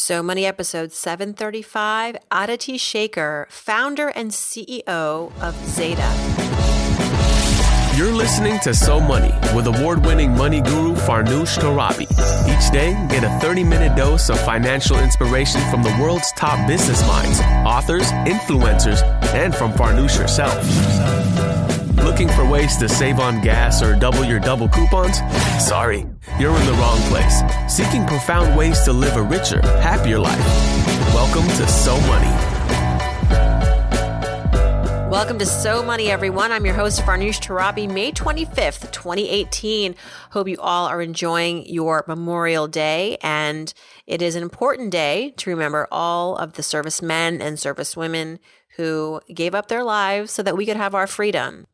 So Money episode 735, Aditi Shekar, founder and CEO of Zeta. You're listening to So Money with award winning money guru Farnoosh Torabi. Each day, get a 30 minute dose of financial inspiration from the world's top business minds, authors, influencers, and from Farnoosh herself. Looking for ways to save on gas or double your double coupons? Sorry, you're in the wrong place. Seeking profound ways to live a richer, happier life. Welcome to So Money. Welcome to So Money, everyone. I'm your host, Farnoosh Torabi, May 25th, 2018. Hope you all are enjoying your Memorial Day. And it is an important day to remember all of the servicemen and servicewomen who gave up their lives so that we could have our freedom.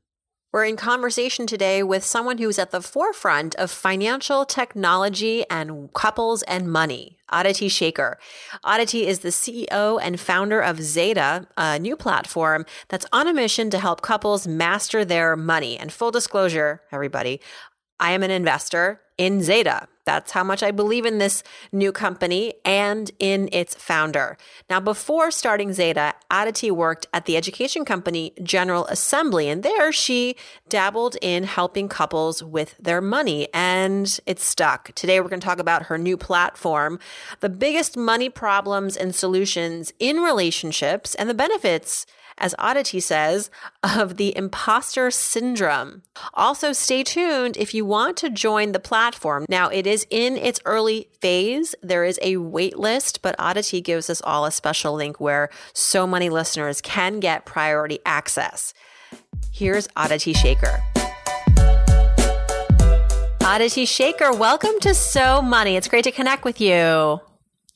We're in conversation today with someone who's at the forefront of financial technology and couples and money, Aditi Shekar. Aditi is the CEO and founder of Zeta, a new platform that's on a mission to help couples master their money. And full disclosure, everybody, I am an investor in Zeta. That's how much I believe in this new company and in its founder. Now, before starting Zeta, Aditi worked at the education company General Assembly, and there she dabbled in helping couples with their money, and it stuck. Today, we're going to talk about her new platform, the biggest money problems and solutions in relationships, and the benefits as Aditi says, of the imposter syndrome. Also, stay tuned if you want to join the platform. Now, it is in its early phase. There is a wait list, but Aditi gives us all a special link where so many listeners can get priority access. Here's Aditi Shekar. Aditi Shekar, welcome to So Money. It's great to connect with you.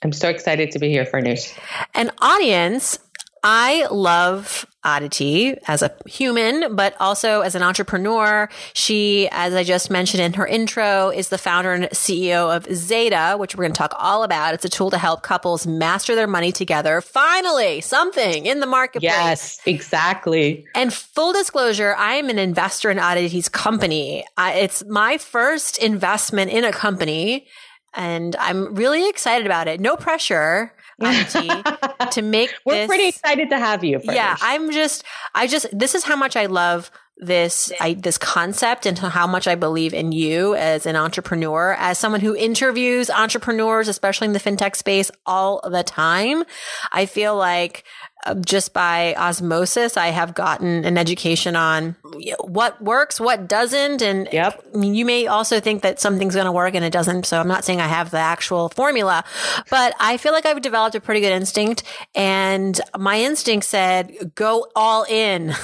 I'm so excited to be here, Farnoosh. An audience I love Aditi as a human, but also as an entrepreneur. She, as I just mentioned in her intro, is the founder and CEO of Zeta, which we're going to talk all about. It's a tool to help couples master their money together. Finally, something in the marketplace. Yes, exactly. And full disclosure, I am an investor in Aditi's company. it's my first investment in a company and I'm really excited about it. No pressure. to make We're this, pretty excited to have you. Yeah, I'm just I just this is how much I love this I, this concept and how much I believe in you as an entrepreneur, as someone who interviews entrepreneurs, especially in the fintech space all the time. I feel like Uh, just by osmosis, I have gotten an education on what works, what doesn't. And yep. You may also think that something's going to work and it doesn't. So I'm not saying I have the actual formula, but I feel like I've developed a pretty good instinct. And my instinct said, go all in.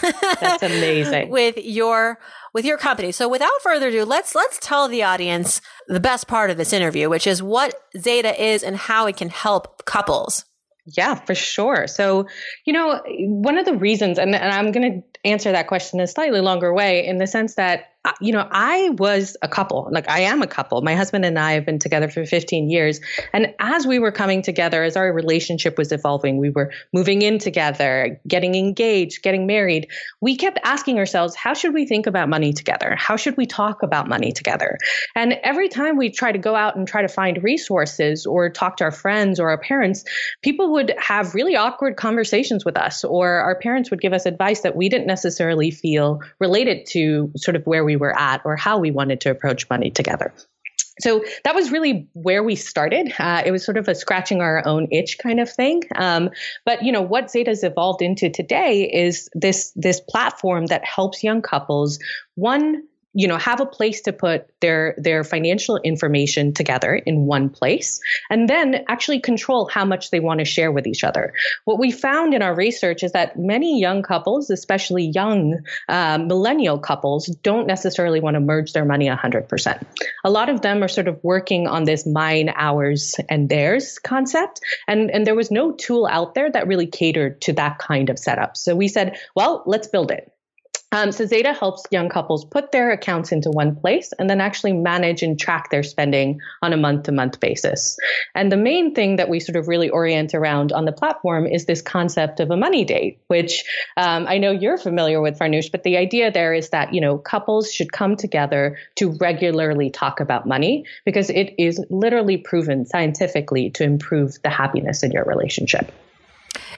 That's amazing. with your with your company. So without further ado, let's let's tell the audience the best part of this interview, which is what Zeta is and how it can help couples. Yeah, for sure. So, you know, one of the reasons, and, and I'm going to answer that question in a slightly longer way in the sense that you know, I was a couple, like I am a couple. My husband and I have been together for 15 years. And as we were coming together, as our relationship was evolving, we were moving in together, getting engaged, getting married. We kept asking ourselves, how should we think about money together? How should we talk about money together? And every time we try to go out and try to find resources or talk to our friends or our parents, people would have really awkward conversations with us, or our parents would give us advice that we didn't necessarily feel related to sort of where we we were at or how we wanted to approach money together. So that was really where we started. Uh, it was sort of a scratching our own itch kind of thing. Um, but you know what Zeta's evolved into today is this this platform that helps young couples one you know have a place to put their their financial information together in one place and then actually control how much they want to share with each other. What we found in our research is that many young couples especially young uh, millennial couples don't necessarily want to merge their money 100% a lot of them are sort of working on this mine ours and theirs concept. And and there was no tool out there that really catered to that kind of setup. So we said well let's build it Um, so Zeta helps young couples put their accounts into one place and then actually manage and track their spending on a month to month basis. And the main thing that we sort of really orient around on the platform is this concept of a money date, which um, I know you're familiar with, Farnoosh, but the idea there is that, you know, couples should come together to regularly talk about money because it is literally proven scientifically to improve the happiness in your relationship.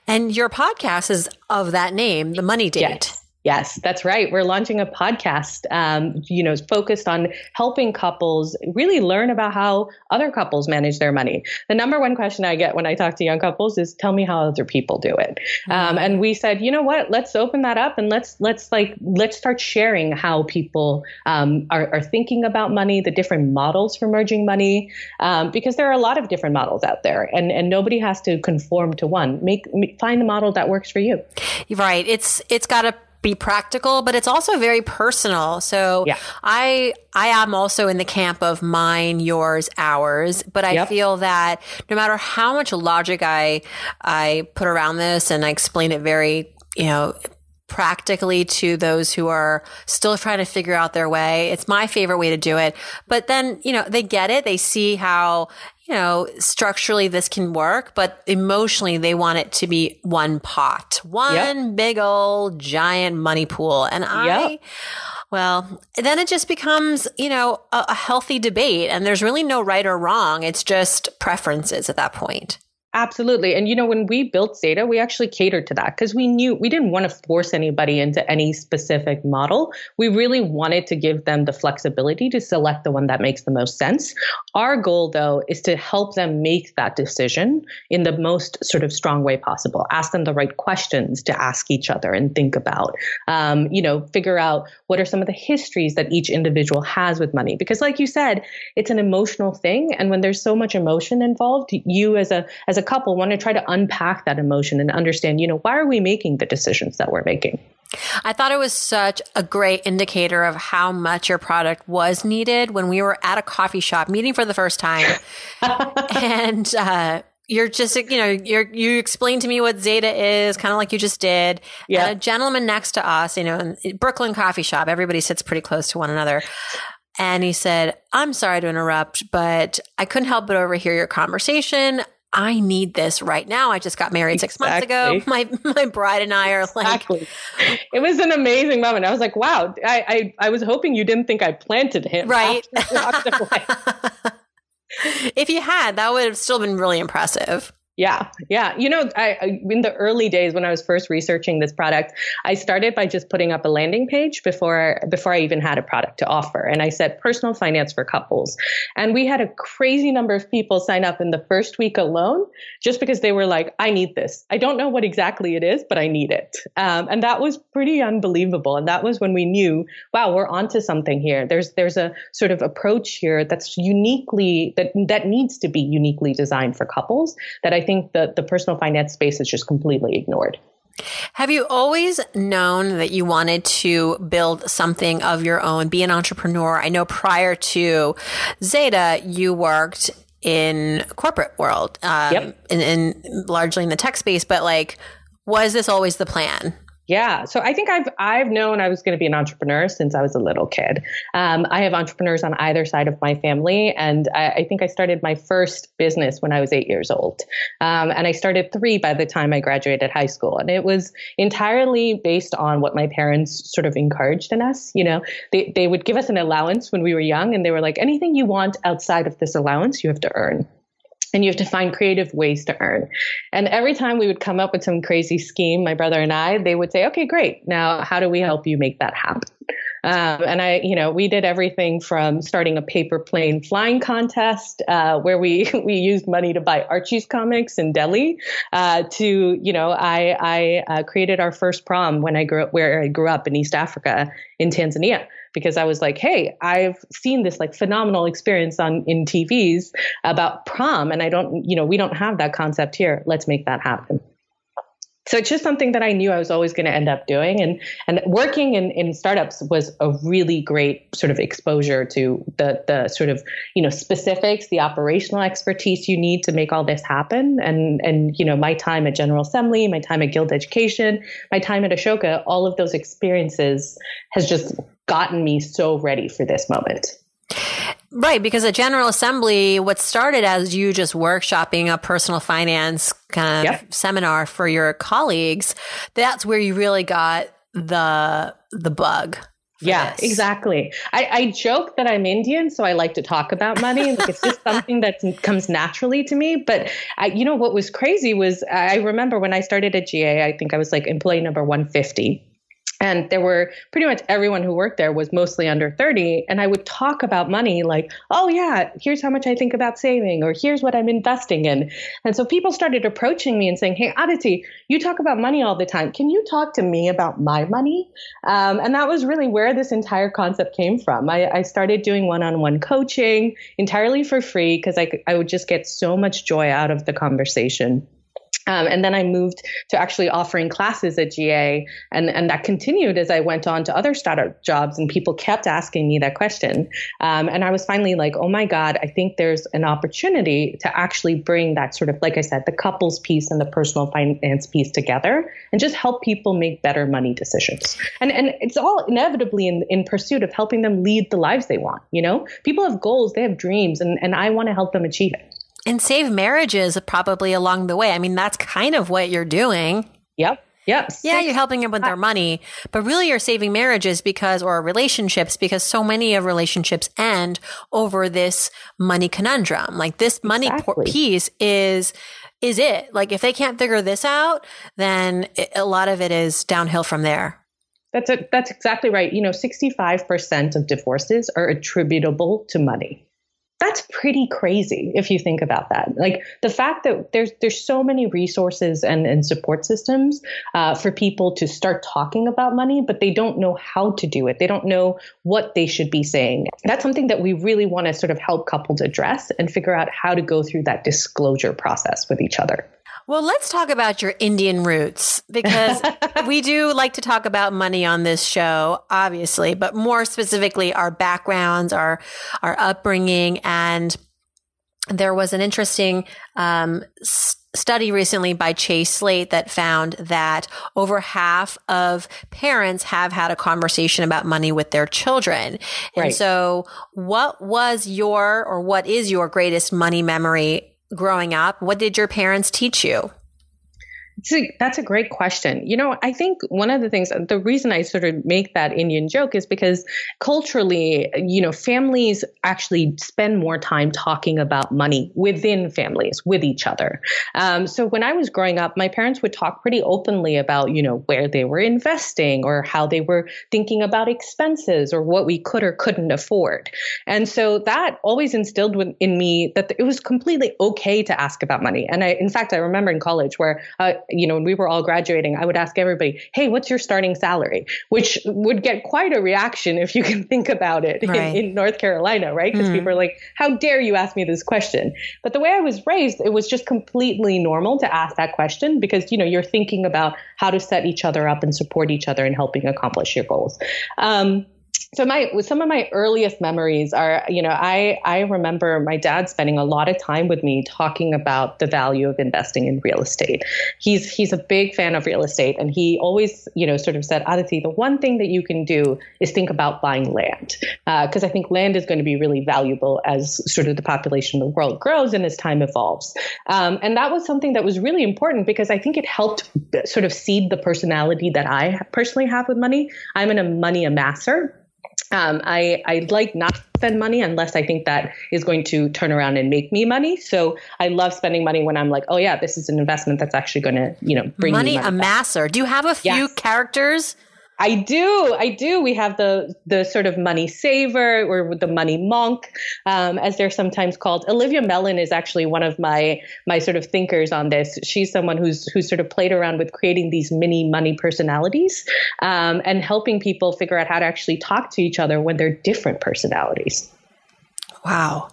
And your podcast is of that name, The Money Date. Yes. Yes, that's right. We're launching a podcast, um, you know, focused on helping couples really learn about how other couples manage their money. The number one question I get when I talk to young couples is, "Tell me how other people do it." Mm-hmm. Um, and we said, you know what? Let's open that up and let's let's like let's start sharing how people um, are, are, thinking about money, the different models for merging money, um, because there are a lot of different models out there, and and nobody has to conform to one. Make find the model that works for you. Right. It's it's got to be practical, but it's also very personal. So yeah. I I am also in the camp of mine, yours, ours, but I yep. feel that no matter how much logic I I put around this and I explain it very, you know, practically to those who are still trying to figure out their way. It's my favorite way to do it. But then, you know, they get it. They see how, you know, structurally this can work, but emotionally they want it to be one pot, one yep. big old giant money pool. And I, yep. well, then it just becomes, you know, a, a healthy debate and there's really no right or wrong. It's just preferences at that point. Absolutely. And, you know, when we built Zeta, we actually catered to that because we knew we didn't want to force anybody into any specific model. We really wanted to give them the flexibility to select the one that makes the most sense. Our goal, though, is to help them make that decision in the most sort of strong way possible. Ask them the right questions to ask each other and think about. Um, you know, figure out what are some of the histories that each individual has with money. Because, like you said, it's an emotional thing. And when there's so much emotion involved, you as a as a couple want to try to unpack that emotion and understand, you know, why are we making the decisions that we're making? I thought it was such a great indicator of how much your product was needed when we were at a coffee shop meeting for the first time. and, uh, you're just, you know, you're, you explained to me what Zeta is, kind of like you just did. Yeah. And a gentleman next to us, you know, Brooklyn coffee shop, everybody sits pretty close to one another. And he said, I'm sorry to interrupt, but I couldn't help but overhear your conversation. I need this right now. I just got married exactly. six months ago. My my bride and I are exactly. like It was an amazing moment. I was like, wow, I, I, I was hoping you didn't think I planted him. Right. if you had, that would have still been really impressive. Yeah, yeah. You know, I, in the early days when I was first researching this product, I started by just putting up a landing page before before I even had a product to offer, and I said personal finance for couples, and we had a crazy number of people sign up in the first week alone, just because they were like, "I need this. I don't know what exactly it is, but I need it," um, and that was pretty unbelievable. And that was when we knew, wow, we're onto something here. There's there's a sort of approach here that's uniquely that that needs to be uniquely designed for couples that I think the, the personal finance space is just completely ignored. Have you always known that you wanted to build something of your own, be an entrepreneur? I know prior to Zeta, you worked in corporate world, um, yep. in, in largely in the tech space, but like, was this always the plan? Yeah, so I think I've I've known I was going to be an entrepreneur since I was a little kid. Um, I have entrepreneurs on either side of my family, and I, I, think I started my first business when I was eight years old, um, and I started three by the time I graduated high school, and it was entirely based on what my parents sort of encouraged in us. You know, they they would give us an allowance when we were young, and they were like, anything you want outside of this allowance, you have to earn and you have to find creative ways to earn. And every time we would come up with some crazy scheme, my brother and I, they would say, okay, great. Now, how do we help you make that happen? Um, and I, you know, we did everything from starting a paper plane flying contest uh, where we we used money to buy Archie's comics in Delhi, uh, to you know, I I uh, created our first prom when I grew up where I grew up in East Africa in Tanzania because I was like, hey, I've seen this like phenomenal experience on in TVs about prom, and I don't, you know, we don't have that concept here. Let's make that happen. So it's just something that I knew I was always going to end up doing. And and working in, in startups was a really great sort of exposure to the the sort of, you know, specifics, the operational expertise you need to make all this happen. And and you know, my time at General Assembly, my time at Guild Education, my time at Ashoka, all of those experiences has just gotten me so ready for this moment. Right, because at General Assembly, what started as you just workshopping a personal finance kind of yep. seminar for your colleagues, that's where you really got the the bug. Yeah, this. exactly. I, I, joke that I'm Indian, so I like to talk about money. Like it's just something that comes naturally to me. But I, you know, what was crazy was I remember when I started at GA, I think I was like employee number 150 and there were pretty much everyone who worked there was mostly under 30 and i would talk about money like oh yeah here's how much i think about saving or here's what i'm investing in. And so people started approaching me and saying hey aditi you talk about money all the time. Can you talk to me about my money? Um, and that was really where this entire concept came from. I, I started doing one-on-one coaching entirely for free because I, I would just get so much joy out of the conversation um, and then I moved to actually offering classes at GA, and, and that continued as I went on to other startup jobs, and people kept asking me that question. Um, and I was finally like, oh my God, I think there's an opportunity to actually bring that sort of, like I said, the couples piece and the personal finance piece together and just help people make better money decisions. And, and it's all inevitably in, in pursuit of helping them lead the lives they want. You know, people have goals, they have dreams, and, and I want to help them achieve it and save marriages probably along the way. I mean, that's kind of what you're doing. Yep. Yes. Yeah, you're helping them with their money, but really you're saving marriages because, or relationships because so many of relationships end over this money conundrum. Like this money exactly. piece is, is it. Like if they can't figure this out, then it, a lot of it is downhill from there. That's a, that's exactly right. You know, 65% of divorces are attributable to money that's pretty crazy if you think about that. Like the fact that there's there's so many resources and, and support systems uh, for people to start talking about money, but they don't know how to do it. They don't know what they should be saying. That's something that we really want to sort of help couples address and figure out how to go through that disclosure process with each other. Well, let's talk about your Indian roots because we do like to talk about money on this show, obviously, but more specifically our backgrounds, our our upbringing, and there was an interesting um, study recently by Chase Slate that found that over half of parents have had a conversation about money with their children. Right. And so, what was your or what is your greatest money memory growing up? What did your parents teach you? A, that's a great question. You know, I think one of the things, the reason I sort of make that Indian joke is because culturally, you know, families actually spend more time talking about money within families, with each other. Um, so when I was growing up, my parents would talk pretty openly about, you know, where they were investing or how they were thinking about expenses or what we could or couldn't afford. And so that always instilled in me that it was completely okay to ask about money. And I, in fact, I remember in college where, uh, you know, when we were all graduating, I would ask everybody, hey, what's your starting salary? Which would get quite a reaction if you can think about it right. in, in, North Carolina, right? Because mm people are like, how dare you ask me this question? But the way I was raised, it was just completely normal to ask that question because, you know, you're thinking about how to set each other up and support each other in helping accomplish your goals. Um, so my some of my earliest memories are you know i i remember my dad spending a lot of time with me talking about the value of investing in real estate. He's he's a big fan of real estate and he always you know sort of said aditi the one thing that you can do is think about buying land because uh, i think land is going to be really valuable as sort of the population of the world grows and as time evolves. Um, and that was something that was really important because i think it helped sort of seed the personality that i personally have with money. I'm in a money amasser um, I, I like not to spend money unless I think that is going to turn around and make me money. So I love spending money when I'm like, oh yeah, this is an investment that's actually going to, you know, bring money. money amasser. Back. Do you have a few yes. characters I do, I do. We have the the sort of money saver or the money monk, um, as they're sometimes called. Olivia Mellan is actually one of my my sort of thinkers on this. She's someone who's who's sort of played around with creating these mini money personalities um, and helping people figure out how to actually talk to each other when they're different personalities. Wow.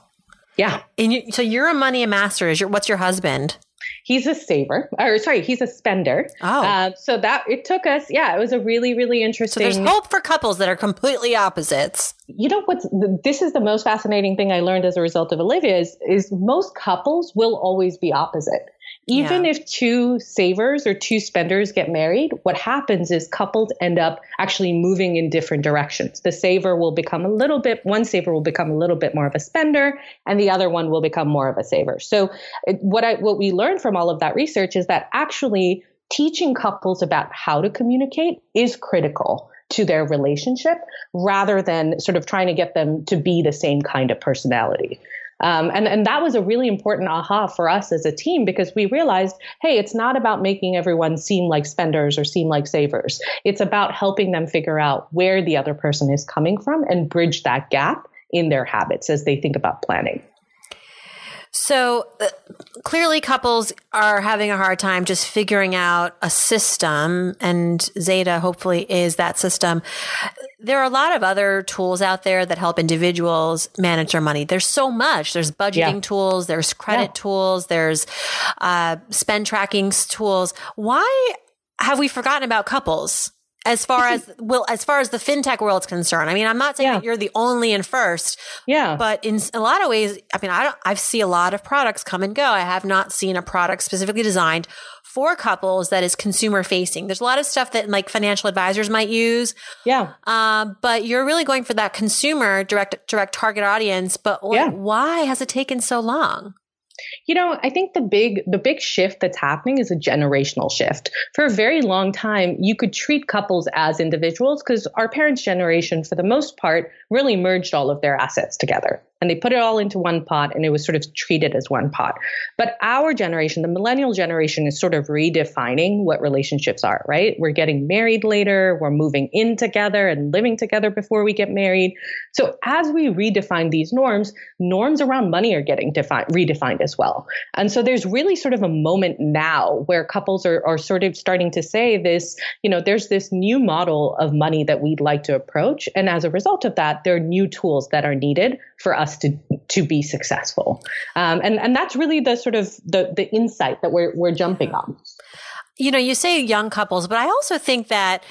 Yeah. And you, so you're a money master. Is your what's your husband? He's a saver, or sorry, he's a spender. Oh, Uh, so that it took us, yeah, it was a really, really interesting. so there's hope for couples that are completely opposites. you know what's this is the most fascinating thing I learned as a result of Olivia is is most couples will always be opposite. Even Yeah. if two savers or two spenders get married, what happens is couples end up actually moving in different directions. The saver will become a little bit one saver will become a little bit more of a spender and the other one will become more of a saver. So what I what we learned from all of that research is that actually teaching couples about how to communicate is critical to their relationship rather than sort of trying to get them to be the same kind of personality. Um, and, and that was a really important aha for us as a team because we realized, hey, it's not about making everyone seem like spenders or seem like savers. It's about helping them figure out where the other person is coming from and bridge that gap in their habits as they think about planning. So uh, clearly, couples are having a hard time just figuring out a system, and Zeta hopefully is that system. There are a lot of other tools out there that help individuals manage their money. There's so much. There's budgeting Yeah. tools, there's credit Yeah. tools, there's uh, spend tracking tools. Why have we forgotten about couples? As far as well, as far as the fintech world's concerned, I mean, I'm not saying Yeah. that you're the only and first, Yeah. but in a lot of ways, I mean, I don't, I see a lot of products come and go. I have not seen a product specifically designed for couples that is consumer facing. There's a lot of stuff that like financial advisors might use, yeah. uh, but you're really going for that consumer direct, direct target audience. But Yeah. why has it taken so long? You know, I think the big the big shift that's happening is a generational shift. For a very long time, you could treat couples as individuals because our parents' generation, for the most part, really merged all of their assets together and they put it all into one pot and it was sort of treated as one pot. But our generation, the millennial generation, is sort of redefining what relationships are, right? We're getting married later, we're moving in together and living together before we get married. So as we redefine these norms, norms around money are getting defined, redefined as well. And so there's really sort of a moment now where couples are, are sort of starting to say this, you know, there's this new model of money that we'd like to approach. And as a result of that, there are new tools that are needed for us to, to be successful. Um, and, and that's really the sort of the, the insight that we're, we're jumping on. You know, you say young couples, but I also think that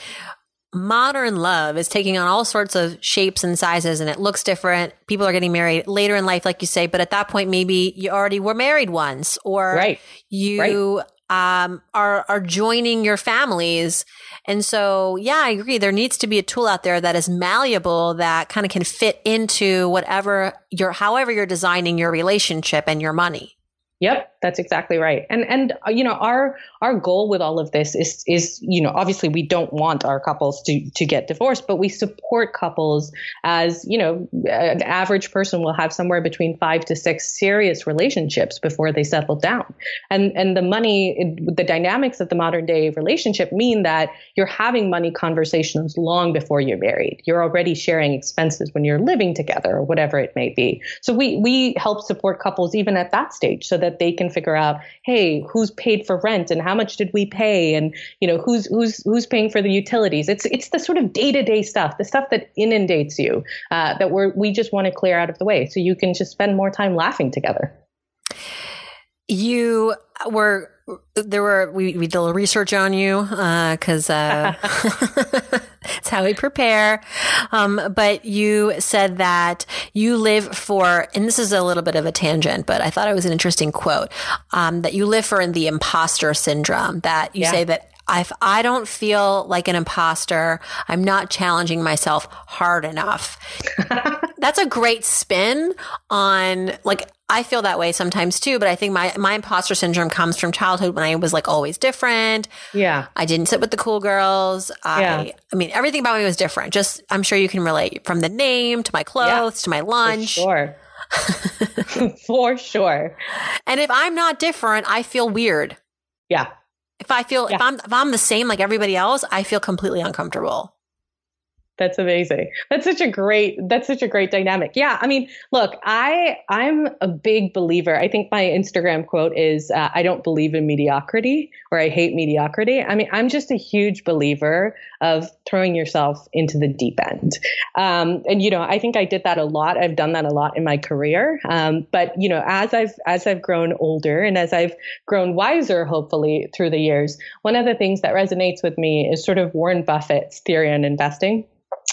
modern love is taking on all sorts of shapes and sizes and it looks different. People are getting married later in life, like you say, but at that point, maybe you already were married once or Right. you um, are, are joining your families. And so, yeah, I agree. There needs to be a tool out there that is malleable that kind of can fit into whatever you're, however you're designing your relationship and your money. Yep, that's exactly right. And and uh, you know our our goal with all of this is is you know obviously we don't want our couples to to get divorced, but we support couples as you know an average person will have somewhere between five to six serious relationships before they settle down. And and the money the dynamics of the modern day relationship mean that you're having money conversations long before you're married. You're already sharing expenses when you're living together or whatever it may be. So we we help support couples even at that stage so that they can figure out, hey, who's paid for rent and how much did we pay, and you know who's who's who's paying for the utilities. It's it's the sort of day to day stuff, the stuff that inundates you uh, that we're we just want to clear out of the way so you can just spend more time laughing together. You were there were we, we did a little research on you because uh, it's how we prepare. Um, but you said that you live for, and this is a little bit of a tangent, but I thought it was an interesting quote um, that you live for in the imposter syndrome. That you Yeah. say that if I don't feel like an imposter, I'm not challenging myself hard enough. That's a great spin on like I feel that way sometimes too, but I think my my imposter syndrome comes from childhood when I was like always different. Yeah. I didn't sit with the cool girls. I Yeah. I mean everything about me was different. Just I'm sure you can relate from the name to my clothes to my lunch. For sure. for sure. And if I'm not different, I feel weird. Yeah. If I feel if I'm if I'm the same like everybody else, I feel completely uncomfortable. That's amazing. That's such a great that's such a great dynamic. Yeah, I mean, look, I I'm a big believer. I think my Instagram quote is uh, I don't believe in mediocrity or I hate mediocrity. I mean, I'm just a huge believer of throwing yourself into the deep end. Um, and you know, I think I did that a lot. I've done that a lot in my career. Um, but you know, as I've as I've grown older and as I've grown wiser, hopefully through the years, one of the things that resonates with me is sort of Warren Buffett's theory on investing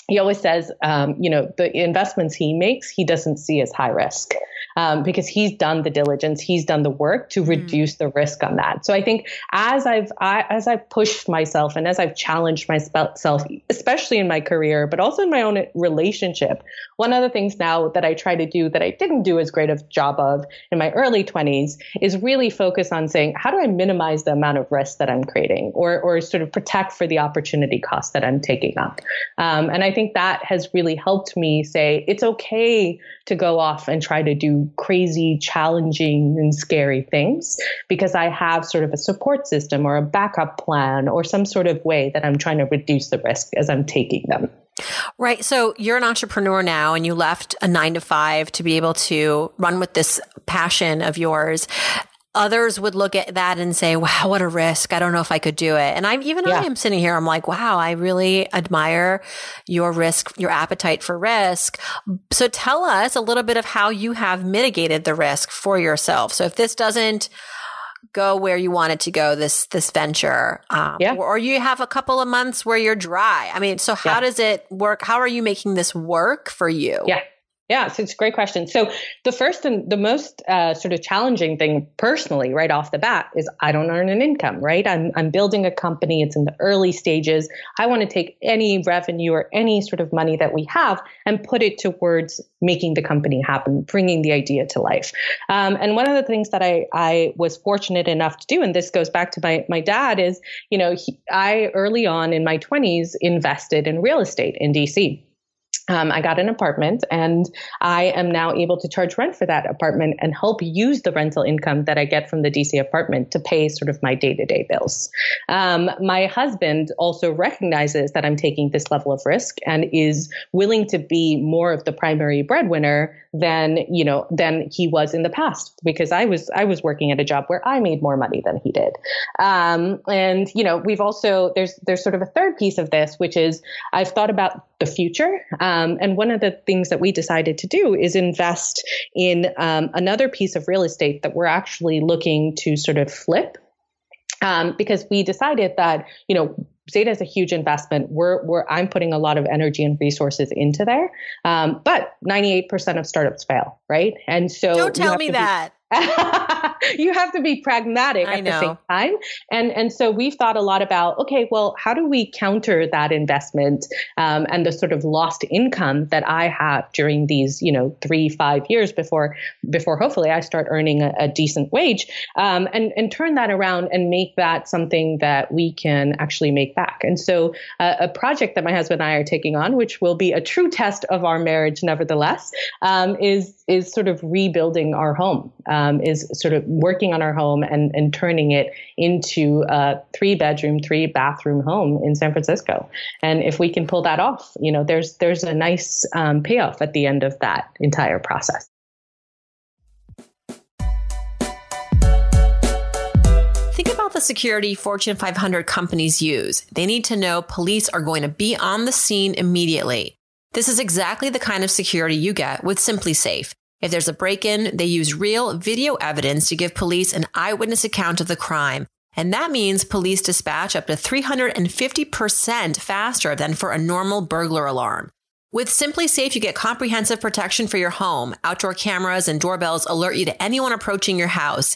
he always says, um, you know, the investments he makes, he doesn't see as high risk um, because he's done the diligence, he's done the work to mm. reduce the risk on that. So I think as I've I, as I've pushed myself and as I've challenged myself, especially in my career, but also in my own relationship, one of the things now that I try to do that I didn't do as great a job of in my early 20s is really focus on saying how do I minimize the amount of risk that I'm creating, or or sort of protect for the opportunity cost that I'm taking up. Um, and I think that has really helped me say it's okay to go off and try to do crazy, challenging, and scary things because I have sort of a support system or a backup plan or some sort of way that I'm trying to reduce the risk as I'm taking them. Right. So you're an entrepreneur now and you left a nine to five to be able to run with this passion of yours others would look at that and say, wow, what a risk. I don't know if I could do it. And I'm even yeah. I am sitting here, I'm like, wow, I really admire your risk, your appetite for risk. So tell us a little bit of how you have mitigated the risk for yourself. So if this doesn't go where you want it to go, this, this venture, um, yeah. or, or, you have a couple of months where you're dry. I mean, so how yeah. does it work? How are you making this work for you? Yeah. Yeah, so it's a great question. So the first and the most uh, sort of challenging thing personally, right off the bat, is I don't earn an income. Right, I'm I'm building a company. It's in the early stages. I want to take any revenue or any sort of money that we have and put it towards making the company happen, bringing the idea to life. Um, and one of the things that I I was fortunate enough to do, and this goes back to my my dad, is you know he, I early on in my 20s invested in real estate in DC um, I got an apartment and I am now able to charge rent for that apartment and help use the rental income that I get from the DC apartment to pay sort of my day to day bills. Um, my husband also recognizes that I'm taking this level of risk and is willing to be more of the primary breadwinner than you know than he was in the past because I was I was working at a job where I made more money than he did. Um, and you know we've also there's there's sort of a third piece of this which is I've thought about the future. Um, and one of the things that we decided to do is invest in um, another piece of real estate that we're actually looking to sort of flip. Um, because we decided that, you know, Zeta is a huge investment. We're, we're, I'm putting a lot of energy and resources into there. Um, but 98% of startups fail, right? And so don't tell me that. you have to be pragmatic at the same time. And and so we've thought a lot about okay, well, how do we counter that investment um, and the sort of lost income that I have during these you know three five years before before hopefully I start earning a, a decent wage um, and and turn that around and make that something that we can actually make back. And so uh, a project that my husband and I are taking on, which will be a true test of our marriage, nevertheless, um, is is sort of rebuilding our home. Um, um, is sort of working on our home and, and turning it into a three bedroom, three bathroom home in San Francisco. And if we can pull that off, you know, there's there's a nice um, payoff at the end of that entire process. Think about the security Fortune 500 companies use. They need to know police are going to be on the scene immediately. This is exactly the kind of security you get with SimpliSafe. If there's a break in, they use real video evidence to give police an eyewitness account of the crime. And that means police dispatch up to 350% faster than for a normal burglar alarm. With SimpliSafe, you get comprehensive protection for your home. Outdoor cameras and doorbells alert you to anyone approaching your house.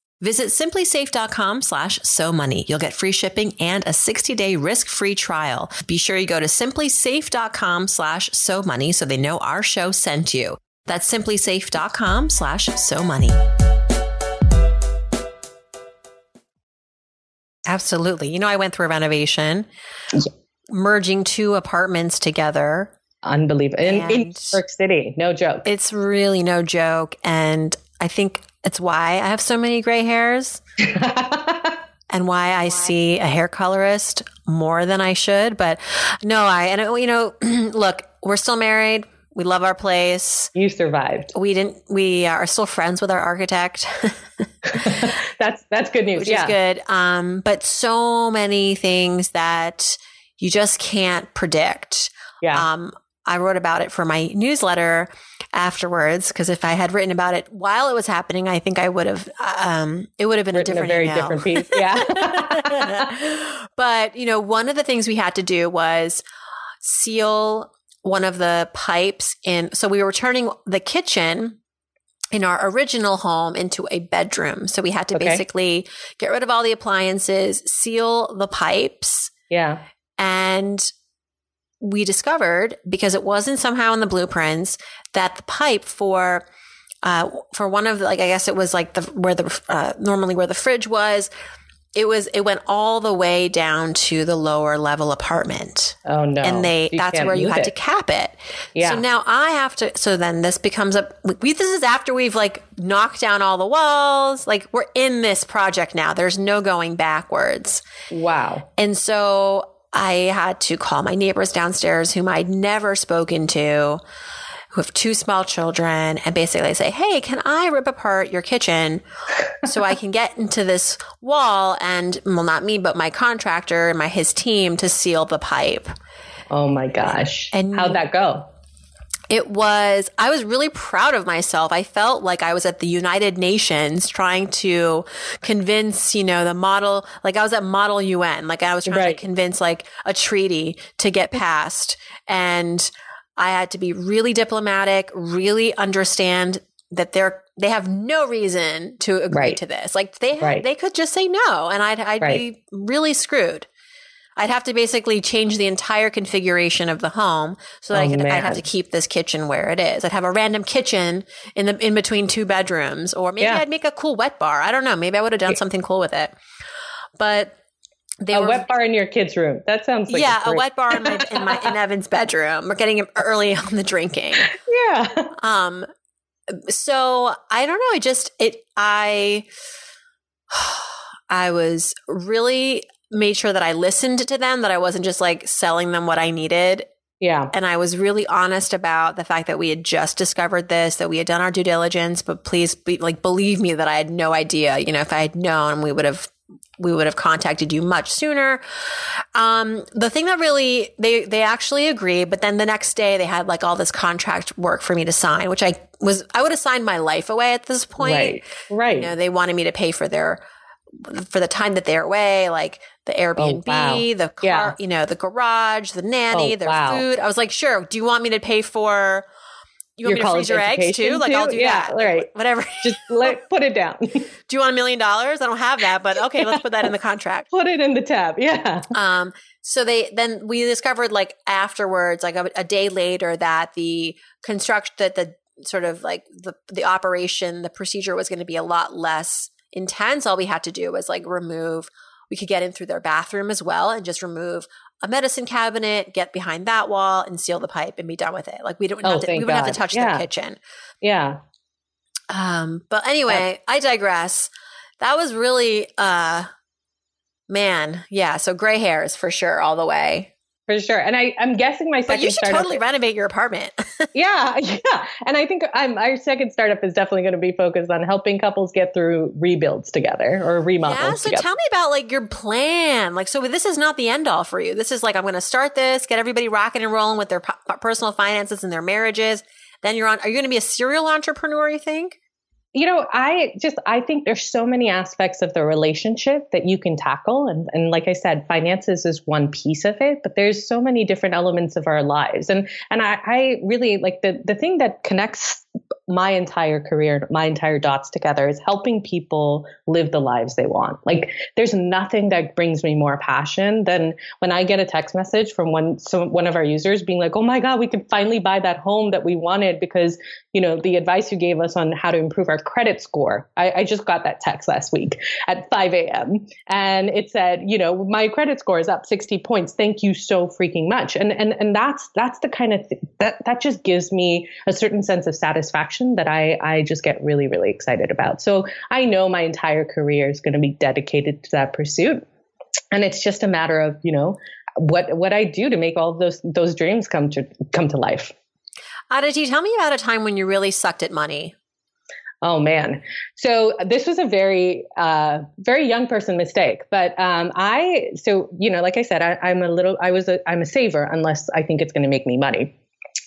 Visit simplisafe.com slash so money. You'll get free shipping and a 60 day risk free trial. Be sure you go to simplisafe.com slash so money so they know our show sent you. That's simplisafe.com slash so money. Absolutely. You know, I went through a renovation, yeah. merging two apartments together. Unbelievable. In, in New York City, no joke. It's really no joke. And I think it's why I have so many gray hairs and why I see a hair colorist more than I should. But no, I, and you know, look, we're still married. We love our place. You survived. We didn't. We are still friends with our architect. that's that's good news. Which yeah. is good. Um, but so many things that you just can't predict. Yeah. Um, I wrote about it for my newsletter afterwards because if I had written about it while it was happening, I think I would have. Um, it would have been written a different, a very email. different piece. Yeah. but you know, one of the things we had to do was seal one of the pipes in. So we were turning the kitchen in our original home into a bedroom. So we had to okay. basically get rid of all the appliances, seal the pipes. Yeah. And we discovered because it wasn't somehow in the blueprints that the pipe for uh, for one of the, like I guess it was like the where the uh, normally where the fridge was it was it went all the way down to the lower level apartment. Oh no. And they you that's where you had it. to cap it. Yeah. So now I have to so then this becomes a we this is after we've like knocked down all the walls. Like we're in this project now. There's no going backwards. Wow. And so I had to call my neighbors downstairs whom I'd never spoken to who have two small children and basically say, Hey, can I rip apart your kitchen so I can get into this wall and, well, not me, but my contractor and my, his team to seal the pipe. Oh my gosh. And how'd that go? It was, I was really proud of myself. I felt like I was at the United Nations trying to convince, you know, the model, like I was at Model UN, like I was trying right. to convince like a treaty to get passed. And I had to be really diplomatic, really understand that they're they have no reason to agree right. to this. Like they right. they could just say no, and I'd I'd right. be really screwed. I'd have to basically change the entire configuration of the home so that oh, I could, I'd have to keep this kitchen where it is. I'd have a random kitchen in the in between two bedrooms, or maybe yeah. I'd make a cool wet bar. I don't know. Maybe I would have done something cool with it. But they a were, wet bar in your kid's room. That sounds like yeah, a, a wet bar in my in my in Evan's bedroom. We're getting him early on the drinking. Yeah. Um. So I don't know. I just it. I. I was really made sure that I listened to them. That I wasn't just like selling them what I needed. Yeah. And I was really honest about the fact that we had just discovered this, that we had done our due diligence, but please be like believe me that I had no idea. You know, if I had known, we would have we would have contacted you much sooner. Um, the thing that really they they actually agreed, but then the next day they had like all this contract work for me to sign, which I was I would have signed my life away at this point. Right. Right. You know, they wanted me to pay for their for the time that they're away, like the Airbnb, oh, wow. the car, yeah. you know, the garage, the nanny, oh, their wow. food. I was like, sure. Do you want me to pay for you want your me to freeze your eggs too? Like I'll do yeah, that. Right. Whatever. Just let, put it down. do you want a million dollars? I don't have that, but okay, let's put that in the contract. Put it in the tab. Yeah. Um. So they then we discovered like afterwards, like a, a day later, that the construction that the sort of like the the operation, the procedure was going to be a lot less intense. All we had to do was like remove. We could get in through their bathroom as well and just remove a medicine cabinet, get behind that wall and seal the pipe and be done with it. Like we don't oh, have to, we wouldn't have to touch yeah. the kitchen. Yeah. Um, but anyway, I digress. That was really uh man, yeah. So gray hairs for sure all the way for sure. And I, I'm guessing my second. But you should totally renovate your apartment. yeah, yeah. And I think I'm, our second startup is definitely going to be focused on helping couples get through rebuilds together or remodels. Yeah. So together. tell me about like your plan. Like, so this is not the end all for you. This is like I'm going to start this, get everybody rocking and rolling with their personal finances and their marriages. Then you're on. Are you going to be a serial entrepreneur? You think? You know i just i think there's so many aspects of the relationship that you can tackle. And, and like i said finances is one piece of it but there's so many different elements of our lives. And and i, I really like the the thing that connects my entire career, my entire dots together is helping people live the lives they want. Like there's nothing that brings me more passion than when I get a text message from one some, one of our users being like, "Oh my god, we can finally buy that home that we wanted because, you know, the advice you gave us on how to improve our credit score." I, I just got that text last week at 5 a.m. and it said, you know, my credit score is up 60 points. Thank you so freaking much. And and and that's that's the kind of th- that that just gives me a certain sense of satisfaction that I, I just get really, really excited about. So I know my entire career is going to be dedicated to that pursuit. And it's just a matter of, you know, what what I do to make all those those dreams come to come to life. Aditi, tell me about a time when you really sucked at money. Oh man. So this was a very, uh, very young person mistake. But um, I, so you know, like I said, I, am a little, I was a, I'm a saver unless I think it's going to make me money.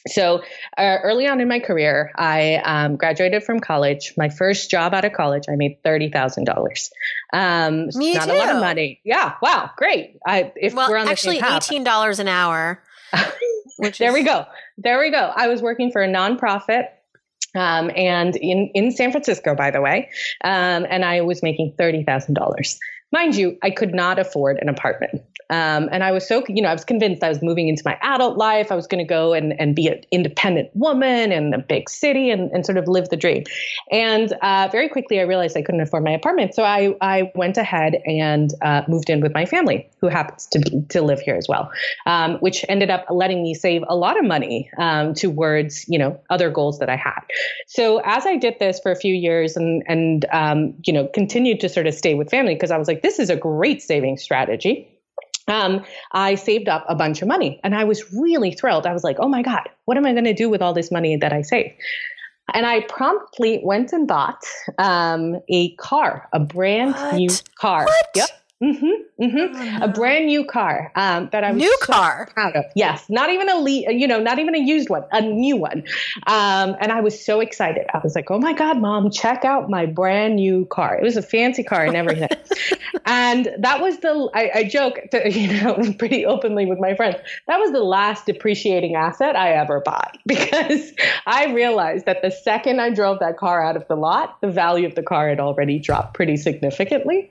So uh, early on in my career, I um, graduated from college. My first job out of college, I made thirty thousand dollars. Um, Me not too. a lot of money. Yeah. Wow. Great. I, if well, we're on the actually, same path, eighteen dollars an hour. which there is- we go. There we go. I was working for a nonprofit. Um, and in, in San Francisco, by the way, um, and I was making thirty thousand dollars. Mind you, I could not afford an apartment. Um, and I was so, you know, I was convinced I was moving into my adult life. I was going to go and, and be an independent woman in a big city and, and sort of live the dream. And uh, very quickly, I realized I couldn't afford my apartment. So I, I went ahead and uh, moved in with my family, who happens to, to live here as well, um, which ended up letting me save a lot of money um, towards, you know, other goals that I had. So as I did this for a few years and, and um, you know, continued to sort of stay with family because I was like, this is a great saving strategy um, I saved up a bunch of money and I was really thrilled. I was like, oh my God, what am I going to do with all this money that I saved? And I promptly went and bought um, a car, a brand What? new car. What? Yep. Hmm hmm Oh, A brand new car um, that I was New so car. proud of. Yes, not even a le- you know, not even a used one, a new one. Um, and I was so excited. I was like, "Oh my god, mom, check out my brand new car!" It was a fancy car and everything. and that was the I, I joke, to, you know, pretty openly with my friends. That was the last depreciating asset I ever bought because I realized that the second I drove that car out of the lot, the value of the car had already dropped pretty significantly.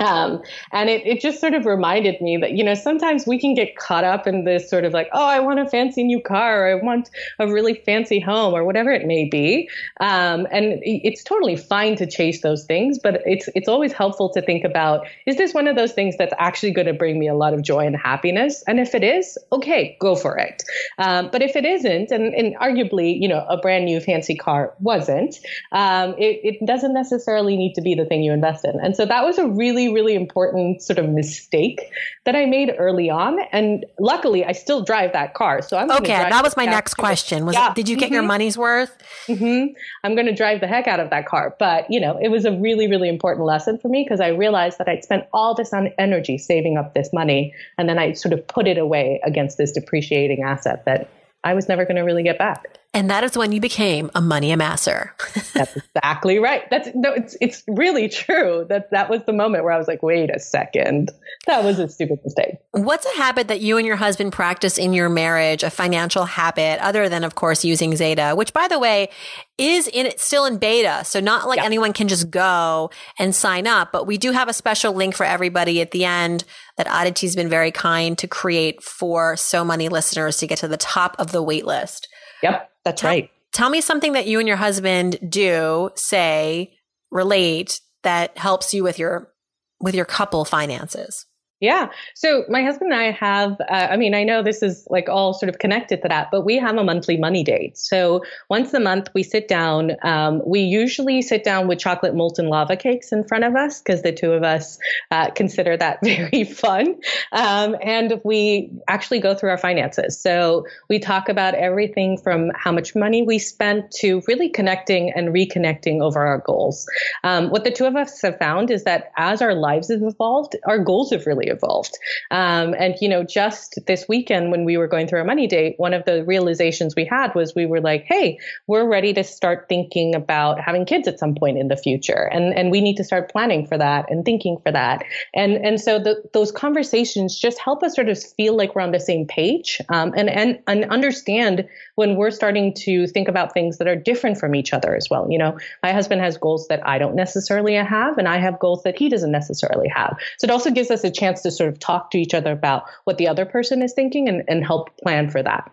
Um, and it, it just sort of reminded me that, you know, sometimes we can get caught up in this sort of like, oh, I want a fancy new car, or I want a really fancy home, or whatever it may be. Um, and it's totally fine to chase those things, but it's it's always helpful to think about, is this one of those things that's actually going to bring me a lot of joy and happiness? And if it is, okay, go for it. Um, but if it isn't, and, and arguably, you know, a brand new fancy car wasn't, um, it, it doesn't necessarily need to be the thing you invest in. And so that was a really, really important sort of mistake that I made early on. And luckily, I still drive that car. So I'm Okay, that was my next out of it. question. Was Yeah. did you get your Mhm. money's worth? hmm I'm going to drive the heck out of that car. But, you know, it was a really, really important lesson for me because I realized that I'd spent all this on energy saving up this money. And then I sort of put it away against this depreciating asset that I was never going to really get back. And that is when you became a money amasser. That's exactly right. That's no, it's it's really true. That that was the moment where I was like, wait a second, that was a stupid mistake. What's a habit that you and your husband practice in your marriage, a financial habit, other than, of course, using Zeta, which, by the way, is in it still in beta. So not like Yeah. anyone can just go and sign up, but we do have a special link for everybody at the end that Aditi's been very kind to create for so many listeners to get to the top of the wait list. Yep, that's Tell- right. Tell me something that you and your husband do, say, relate that helps you with your with your couple finances. Yeah. So my husband and I have, uh, I mean, I know this is like all sort of connected to that, but we have a monthly money date. So once a month we sit down. Um, we usually sit down with chocolate molten lava cakes in front of us because the two of us uh, consider that very fun. Um, and we actually go through our finances. So we talk about everything from how much money we spent to really connecting and reconnecting over our goals. Um, what the two of us have found is that as our lives have evolved, our goals have really evolved. Um, and, you know, just this weekend when we were going through our money date, one of the realizations we had was we were like, hey, we're ready to start thinking about having kids at some point in the future. And, and we need to start planning for that and thinking for that. And, and so the, those conversations just help us sort of feel like we're on the same page um, and, and, and understand when we're starting to think about things that are different from each other as well. You know, my husband has goals that I don't necessarily have, and I have goals that he doesn't necessarily have. So it also gives us a chance to sort of talk to each other about what the other person is thinking and, and help plan for that.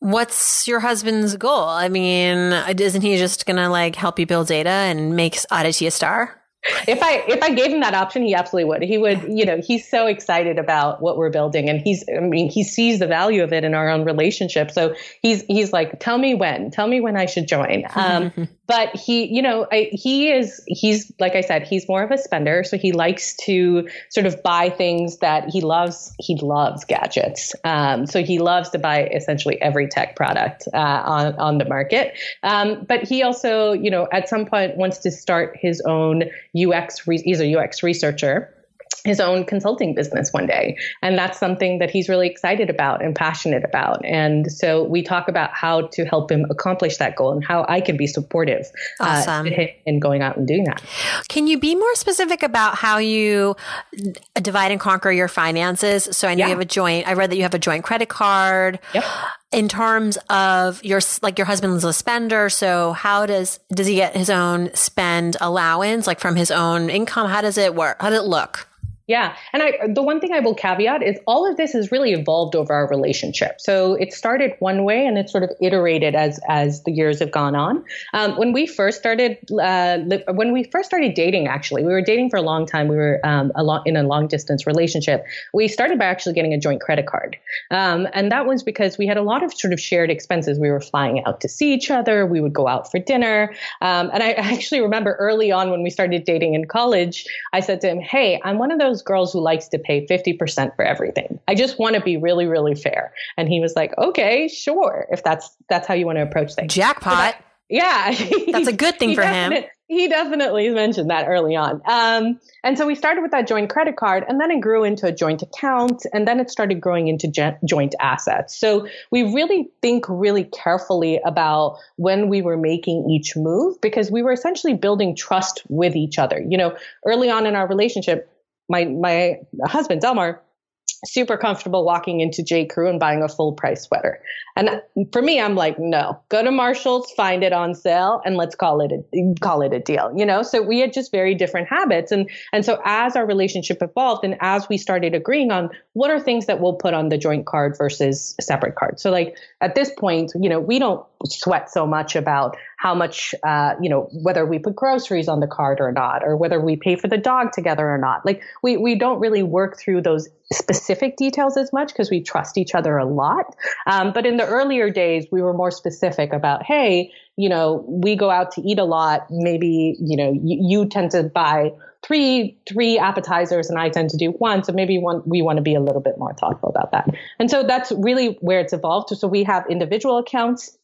What's your husband's goal? I mean, isn't he just going to like help you build Zeta and make Aditi a star? if I if I gave him that option, he absolutely would. He would, you know, he's so excited about what we're building, and he's, I mean, he sees the value of it in our own relationship. So he's he's like, tell me when, tell me when I should join. Um, but he, you know, I, he is he's like I said, he's more of a spender, so he likes to sort of buy things that he loves. He loves gadgets, um, so he loves to buy essentially every tech product uh, on on the market. Um, but he also, you know, at some point wants to start his own UX, re- he's a UX researcher his own consulting business one day. And that's something that he's really excited about and passionate about. And so we talk about how to help him accomplish that goal and how I can be supportive awesome. uh, in going out and doing that. Can you be more specific about how you divide and conquer your finances? So I know yeah. you have a joint, I read that you have a joint credit card. Yep in terms of your like your husband's a spender so how does does he get his own spend allowance like from his own income how does it work how does it look yeah. And I, the one thing I will caveat is all of this has really evolved over our relationship. So it started one way and it sort of iterated as, as the years have gone on. Um, when we first started, uh, when we first started dating, actually, we were dating for a long time. We were um, a long, in a long distance relationship. We started by actually getting a joint credit card. Um, and that was because we had a lot of sort of shared expenses. We were flying out to see each other. We would go out for dinner. Um, and I actually remember early on when we started dating in college, I said to him, Hey, I'm one of those those girls who likes to pay 50% for everything. I just want to be really, really fair. And he was like, okay, sure. If that's, that's how you want to approach things. Jackpot. yeah. That's a good thing for him he definitely mentioned that early on. Um, and so we started with that joint credit card, and then it grew into a joint account, and then it started growing into joint assets. So we really think really carefully about when we were making each move because we were essentially building trust with each other. You know, early on in our relationship, my my husband Delmar super comfortable walking into J. Crew and buying a full price sweater. And for me, I'm like, no, go to Marshalls, find it on sale, and let's call it a call it a deal. You know, so we had just very different habits, and and so as our relationship evolved, and as we started agreeing on what are things that we'll put on the joint card versus separate card. So like at this point, you know, we don't sweat so much about how much, uh, you know, whether we put groceries on the card or not, or whether we pay for the dog together or not. Like we we don't really work through those specific details as much because we trust each other a lot. Um, but in the earlier days, we were more specific about, hey, you know, we go out to eat a lot. Maybe you know, you, tend to buy three three appetizers and I tend to do one. So maybe one, we want to be a little bit more thoughtful about that. And so that's really where it's evolved. So we have individual accounts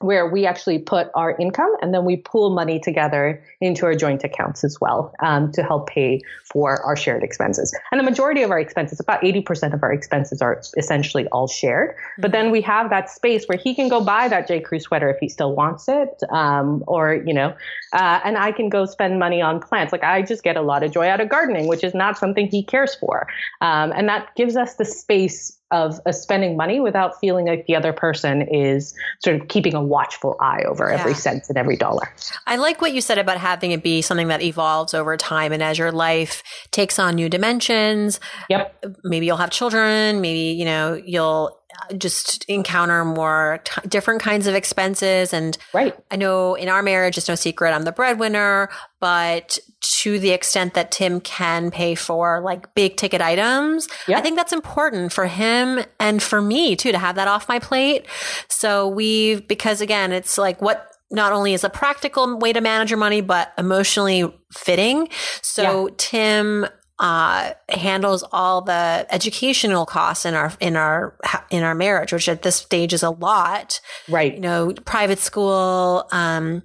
where we actually put our income and then we pool money together into our joint accounts as well um, to help pay for our shared expenses. And the majority of our expenses, about 80% of our expenses are essentially all shared. Mm-hmm. But then we have that space where he can go buy that J. Crew sweater if he still wants it, um, or, you know, uh, and I can go spend money on plants. Like I just get a lot of joy out of gardening, which is not something he cares for. Um, and that gives us the space of, uh, spending money without feeling like the other person is sort of keeping a watchful eye over yeah. every cent and every dollar. I like what you said about having it be something that evolves over time and as your life takes on new dimensions. Yep. Maybe you'll have children, maybe, you know, you'll just encounter more t- different kinds of expenses. And right. I know in our marriage, it's no secret, I'm the breadwinner, but to the extent that Tim can pay for like big ticket items, I think that's important for him and for me too, to have that off my plate. So we've, because again, it's like what not only is a practical way to manage your money, but emotionally fitting. So yeah. Tim uh, handles all the educational costs in our in our in our marriage, which at this stage is a lot. Right. You know, private school, um,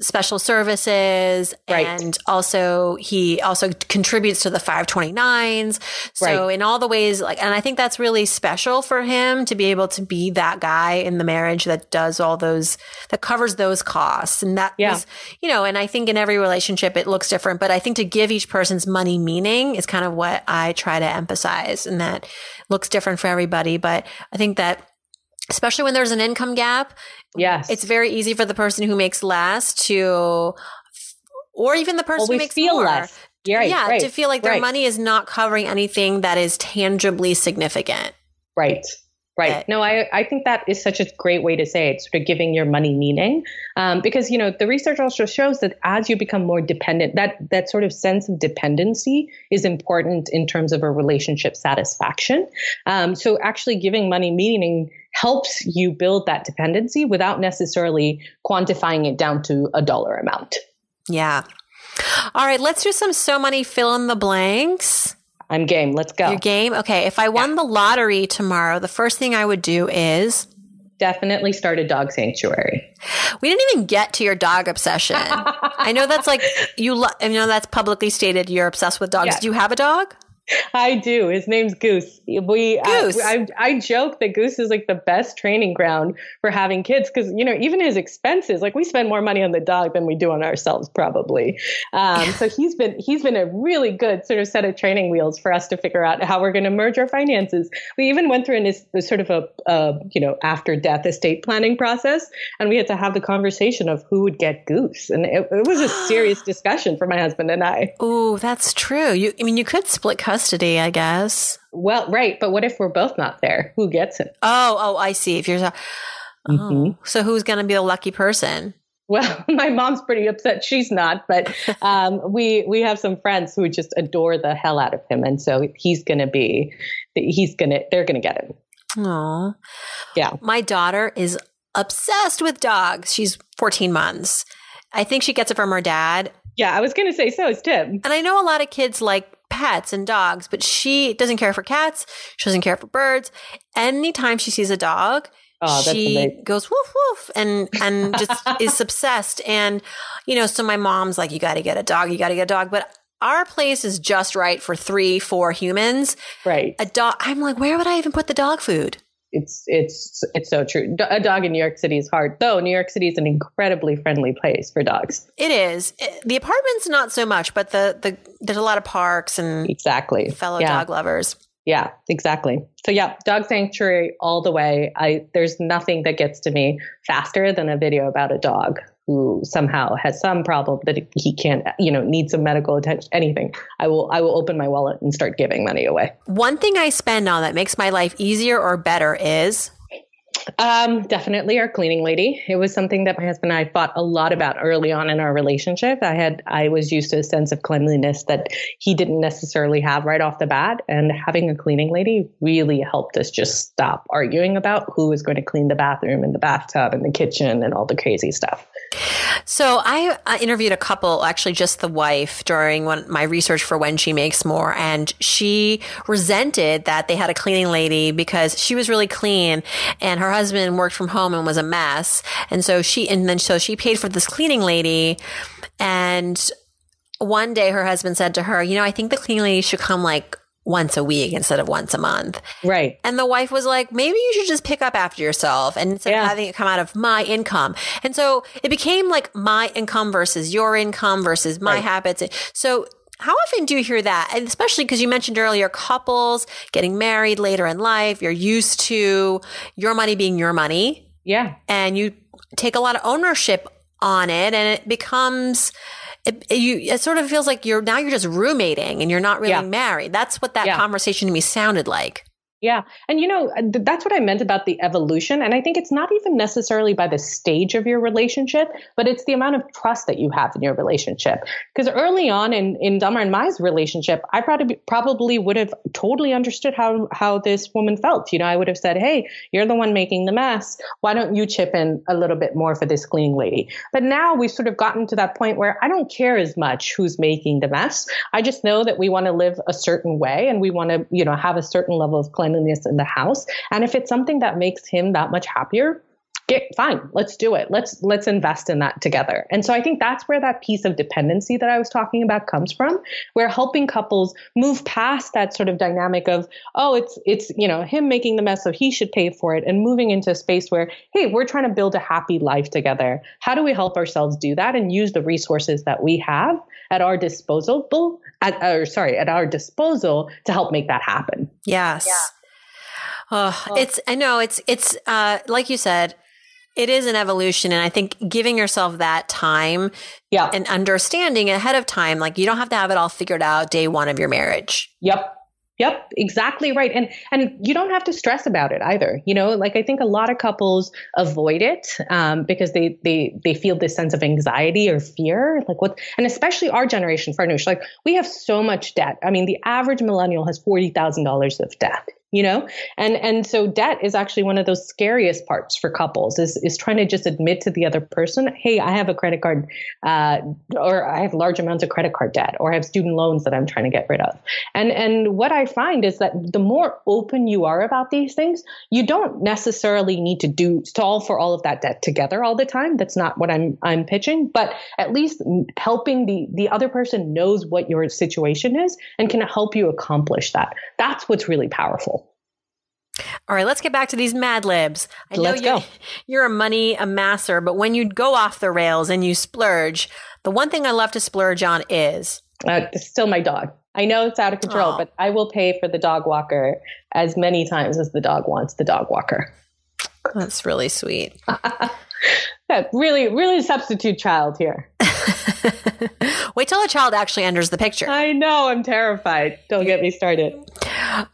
special services Right. and also he also contributes to the 529s so Right. in all the ways like and i think that's really special for him to be able to be that guy in the marriage that does all those that covers those costs and that Yeah. was you know and i think in every relationship it looks different but i think to give each person's money meaning is kind of what i try to emphasize and that looks different for everybody but i think that especially when there's an income gap Yes. it's very easy for the person who makes less to, or even the person who makes feel more. less. Yeah, right, yeah, right, to feel like their right. money is not covering anything that is tangibly significant. Right. Right. No, I, I think that is such a great way to say it, sort of giving your money meaning. Um, because, you know, the research also shows that as you become more dependent, that, that sort of sense of dependency is important in terms of a relationship satisfaction. Um, so actually giving money meaning helps you build that dependency without necessarily quantifying it down to a dollar amount. Yeah. All right, let's do some so money fill in the blanks. I'm game. Let's go. Your game. Okay, if I won the lottery tomorrow, the first thing I would do is Definitely start a dog sanctuary. we didn't even get to your dog obsession. I know that's like you. Lo- I know that's publicly stated. You're obsessed with dogs. Yeah. Do you have a dog? I do. His name's Goose. We, uh, Goose. I, I joke that Goose is like the best training ground for having kids because you know even his expenses, like we spend more money on the dog than we do on ourselves probably. Um, so he's been he's been a really good sort of set of training wheels for us to figure out how we're going to merge our finances. We even went through this sort of a uh, you know after death estate planning process, and we had to have the conversation of who would get Goose, and it, it was a serious discussion for my husband and I. Oh, that's true. You, I mean, you could split custody, I guess. Well, right, but what if we're both not there? Who gets it? Oh, oh, I see. If you're, so- oh, Mhm. so who's going to be the lucky person? Well, my mom's pretty upset she's not, but um, we we have some friends who just adore the hell out of him, and so he's gonna be, he's gonna, they're gonna get him. Oh, Yeah. My daughter is obsessed with dogs. She's 14 months. I think she gets it from her dad. Yeah, I was gonna say so is Tim. And I know a lot of kids like pets and dogs, but she doesn't care for cats. She doesn't care for birds. Anytime she sees a dog, Oh, she amazing. goes woof woof and and just is obsessed. And you know, so my mom's like, "You got to get a dog. You got to get a dog." But our place is just right for three, four humans. Right. A dog. I'm like, where would I even put the dog food? It's it's it's so true. A dog in New York City is hard, though. New York City is an incredibly friendly place for dogs. It is It- the apartment's not so much, but the the there's a lot of parks and Exactly. fellow yeah. dog lovers. Yeah, exactly. So yeah, dog sanctuary all the way. I there's nothing that gets to me faster than a video about a dog who somehow has some problem that he can't, you know, needs some medical attention, anything. I will I will open my wallet and start giving money away. One thing I spend on that makes my life easier or better is Um, definitely our cleaning lady. It was something that my husband and I fought a lot about early on in our relationship. I had I was used to a sense of cleanliness that he didn't necessarily have right off the bat, and having a cleaning lady really helped us just stop arguing about who was going to clean the bathroom and the bathtub and the kitchen and all the crazy stuff. So I interviewed a couple, actually just the wife, during one, my research for when she makes more, and she resented that they had a cleaning lady because she was really clean, and her husband worked from home and was a mess, and so she and then so she paid for this cleaning lady, and one day her husband said to her, "You know, I think the cleaning lady should come like." Once a week instead of once a month. Right. And the wife was like, maybe you should just pick up after yourself and instead Yeah. of having it come out of my income. And so it became like my income versus your income versus my Right. habits. So how often do you hear that? And especially because you mentioned earlier couples getting married later in life, you're used to your money being your money Yeah. and you take a lot of ownership on it and it becomes it, it- you it sort of feels like you're now you're just roommating and you're not really Yeah. married. That's what that Yeah. conversation to me sounded like. Yeah. And you know, uh, that's what I meant about the evolution. And I think it's not even necessarily by the stage of your relationship, but it's the amount of trust that you have in your relationship. Because early on in, in Dummer and Mai's relationship, I probably, probably would have totally understood how, how this woman felt. You know, I would have said, Hey, you're the one making the mess. Why don't you chip in a little bit more for this cleaning lady? But now we've sort of gotten to that point where I don't care as much who's making the mess. I just know that we want to live a certain way and we want to, you know, have a certain level of cleanliness in the house. And if it's something that makes him that much happier, get fine let's do it let's let's invest in that together and so i think that's where that piece of dependency that i was talking about comes from where helping couples move past that sort of dynamic of oh it's it's you know him making the mess so he should pay for it and moving into a space where hey we're trying to build a happy life together how do we help ourselves do that and use the resources that we have at our disposal at, or sorry at our disposal to help make that happen yes yeah. Oh, it's I know it's it's uh like you said it is an evolution. And I think giving yourself that time yeah. and understanding ahead of time, like you don't have to have it all figured out day one of your marriage. Yep. Yep, exactly right. And and you don't have to stress about it either. You know, like I think a lot of couples avoid it um, because they they they feel this sense of anxiety or fear. Like what and especially our generation, Farnoosh, like we have so much debt. I mean, the average millennial has forty thousand dollars of debt you know? And and so debt is actually one of those scariest parts for couples is is trying to just admit to the other person hey i have a credit card uh, or i have large amounts of credit card debt or i have student loans that i'm trying to get rid of. And and what i find is that the more open you are about these things you don't necessarily need to do solve for all of that debt together all the time. That's not what i'm i'm pitching but at least helping the the other person knows what your situation is and can help you accomplish that. That's what's really powerful all right, let's get back to these Mad Libs. I know let's you're, go. you're a money amasser, but when you go off the rails and you splurge, the one thing I love to splurge on is uh, still my dog. I know it's out of control, but I will pay for the dog walker as many times as the dog wants the dog walker. That's really sweet. yeah, really, really substitute child here. Wait till a child actually enters the picture. I know. I'm terrified. Don't get me started.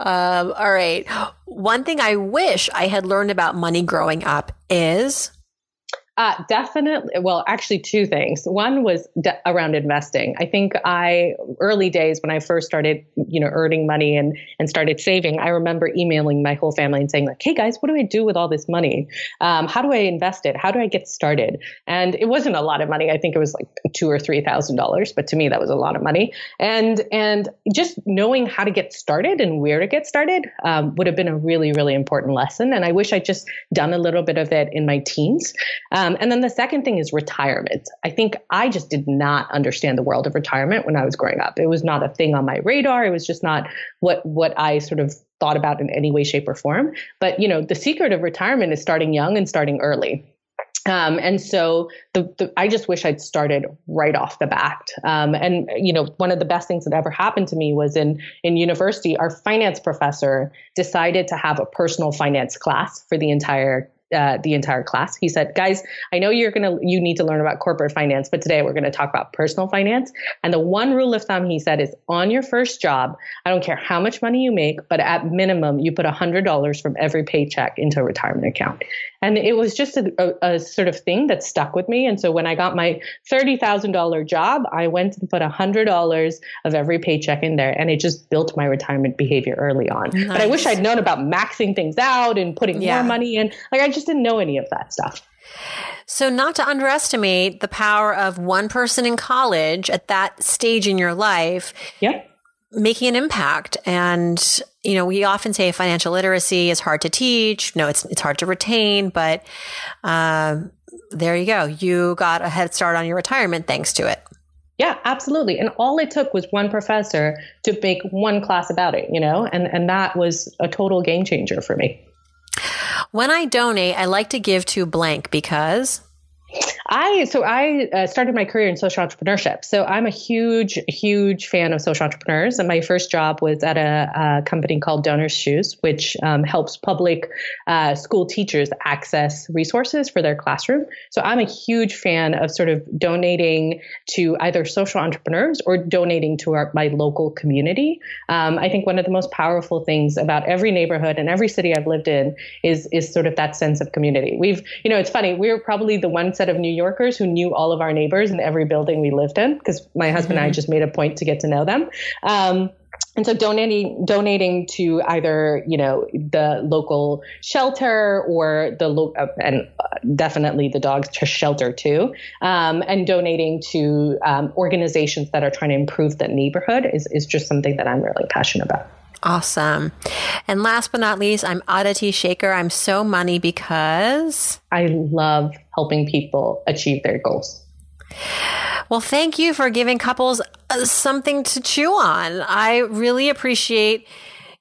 Um, all right. One thing I wish I had learned about money growing up is uh, definitely. Well, actually, two things. One was de- around investing. I think I early days when I first started, you know, earning money and and started saving. I remember emailing my whole family and saying like, "Hey guys, what do I do with all this money? Um, how do I invest it? How do I get started?" And it wasn't a lot of money. I think it was like two or three thousand dollars, but to me that was a lot of money. And and just knowing how to get started and where to get started um, would have been a really really important lesson. And I wish I'd just done a little bit of it in my teens. Um, um, and then the second thing is retirement. I think I just did not understand the world of retirement when I was growing up. It was not a thing on my radar. It was just not what what I sort of thought about in any way, shape, or form. But you know, the secret of retirement is starting young and starting early. Um, and so the, the, I just wish I'd started right off the bat. Um, and you know, one of the best things that ever happened to me was in in university. Our finance professor decided to have a personal finance class for the entire uh, the entire class. He said, "Guys, I know you're gonna you need to learn about corporate finance, but today we're to talk about personal finance." And the one rule of thumb he said is, on your first job, I don't care how much money you make, but at minimum, you put hundred dollars from every paycheck into a retirement account. And it was just a, a, a, sort of thing that stuck with me. And so when I got my thirty thousand dollar job, I went and put hundred dollars of every paycheck in there, and it just built my retirement behavior early on. Nice. But I wish I'd known about maxing things out and putting yeah. more money in. Like I just just didn't know any of that stuff. So, not to underestimate the power of one person in college at that stage in your life. Yep. Making an impact. And, you know, we often say financial literacy is hard to teach. No, it's, it's hard to retain, but, um, there you go. You got a head start on your retirement thanks to it. Yeah, absolutely. And all it took was one professor to make one class about it, you know, and, and that was a total game changer for me. When I donate, I like to give to blank because I so I uh, started my career in social entrepreneurship. So I'm a huge, huge fan of social entrepreneurs. And my first job was at a, a company called DonorsChoose, which um, helps public uh, school teachers access resources for their classroom. So I'm a huge fan of sort of donating to either social entrepreneurs or donating to our, my local community. Um, I think one of the most powerful things about every neighborhood and every city I've lived in is is sort of that sense of community. We've, you know, it's funny. We're probably the one set of New Yorkers who knew all of our neighbors in every building we lived in because my husband mm-hmm. and I mm-hmm. just made a point to get to know them. Um, and so donating donating to either you know the local shelter or the lo- uh, and uh, definitely the dog shelter too um, and donating to um, organizations that are trying to improve the neighborhood is, is just something that i'm really passionate about Awesome. And last but not least, I'm Aditi Shekar. I'm so money because I love helping people achieve their goals. Well, thank you for giving couples uh, something to chew on. I really appreciate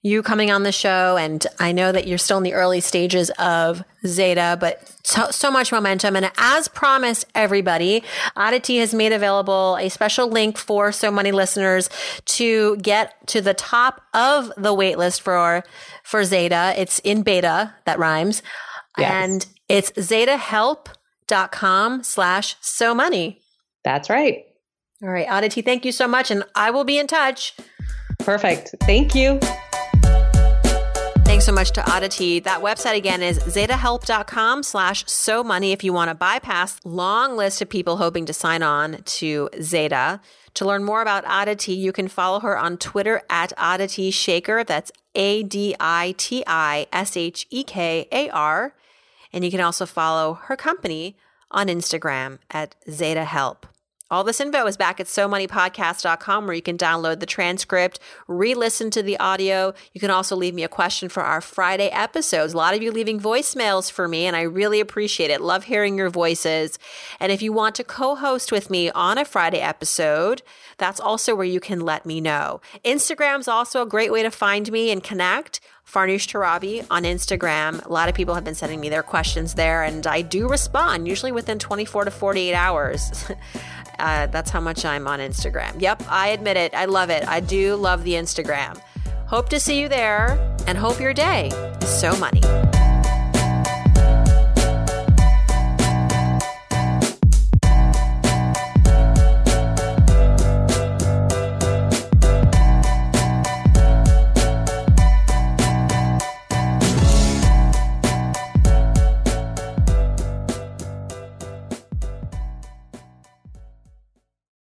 you coming on the show. And I know that you're still in the early stages of Zeta, but so, so much momentum. And as promised, everybody, Aditi has made available a special link for So many listeners to get to the top of the waitlist for, for Zeta. It's in beta, that rhymes. Yes. And it's zetahelp.com slash so money. That's right. All right, Aditi, thank you so much. And I will be in touch. Perfect. Thank you. So much to Aditi. That website again is zetahelp.com slash so money if you want to bypass long list of people hoping to sign on to Zeta. To learn more about Aditi, you can follow her on Twitter at Aditi Shekar. That's A D I T I S H E K A R. And you can also follow her company on Instagram at Zeta Help. All this info is back at SoMoneyPodcast.com where you can download the transcript, re listen to the audio. You can also leave me a question for our Friday episodes. A lot of you leaving voicemails for me, and I really appreciate it. Love hearing your voices. And if you want to co host with me on a Friday episode, that's also where you can let me know. Instagram's also a great way to find me and connect. Farnoosh Torabi on Instagram. A lot of people have been sending me their questions there, and I do respond, usually within 24 to 48 hours. Uh, that's how much I'm on Instagram. Yep, I admit it. I love it. I do love the Instagram. Hope to see you there and hope your day is so money.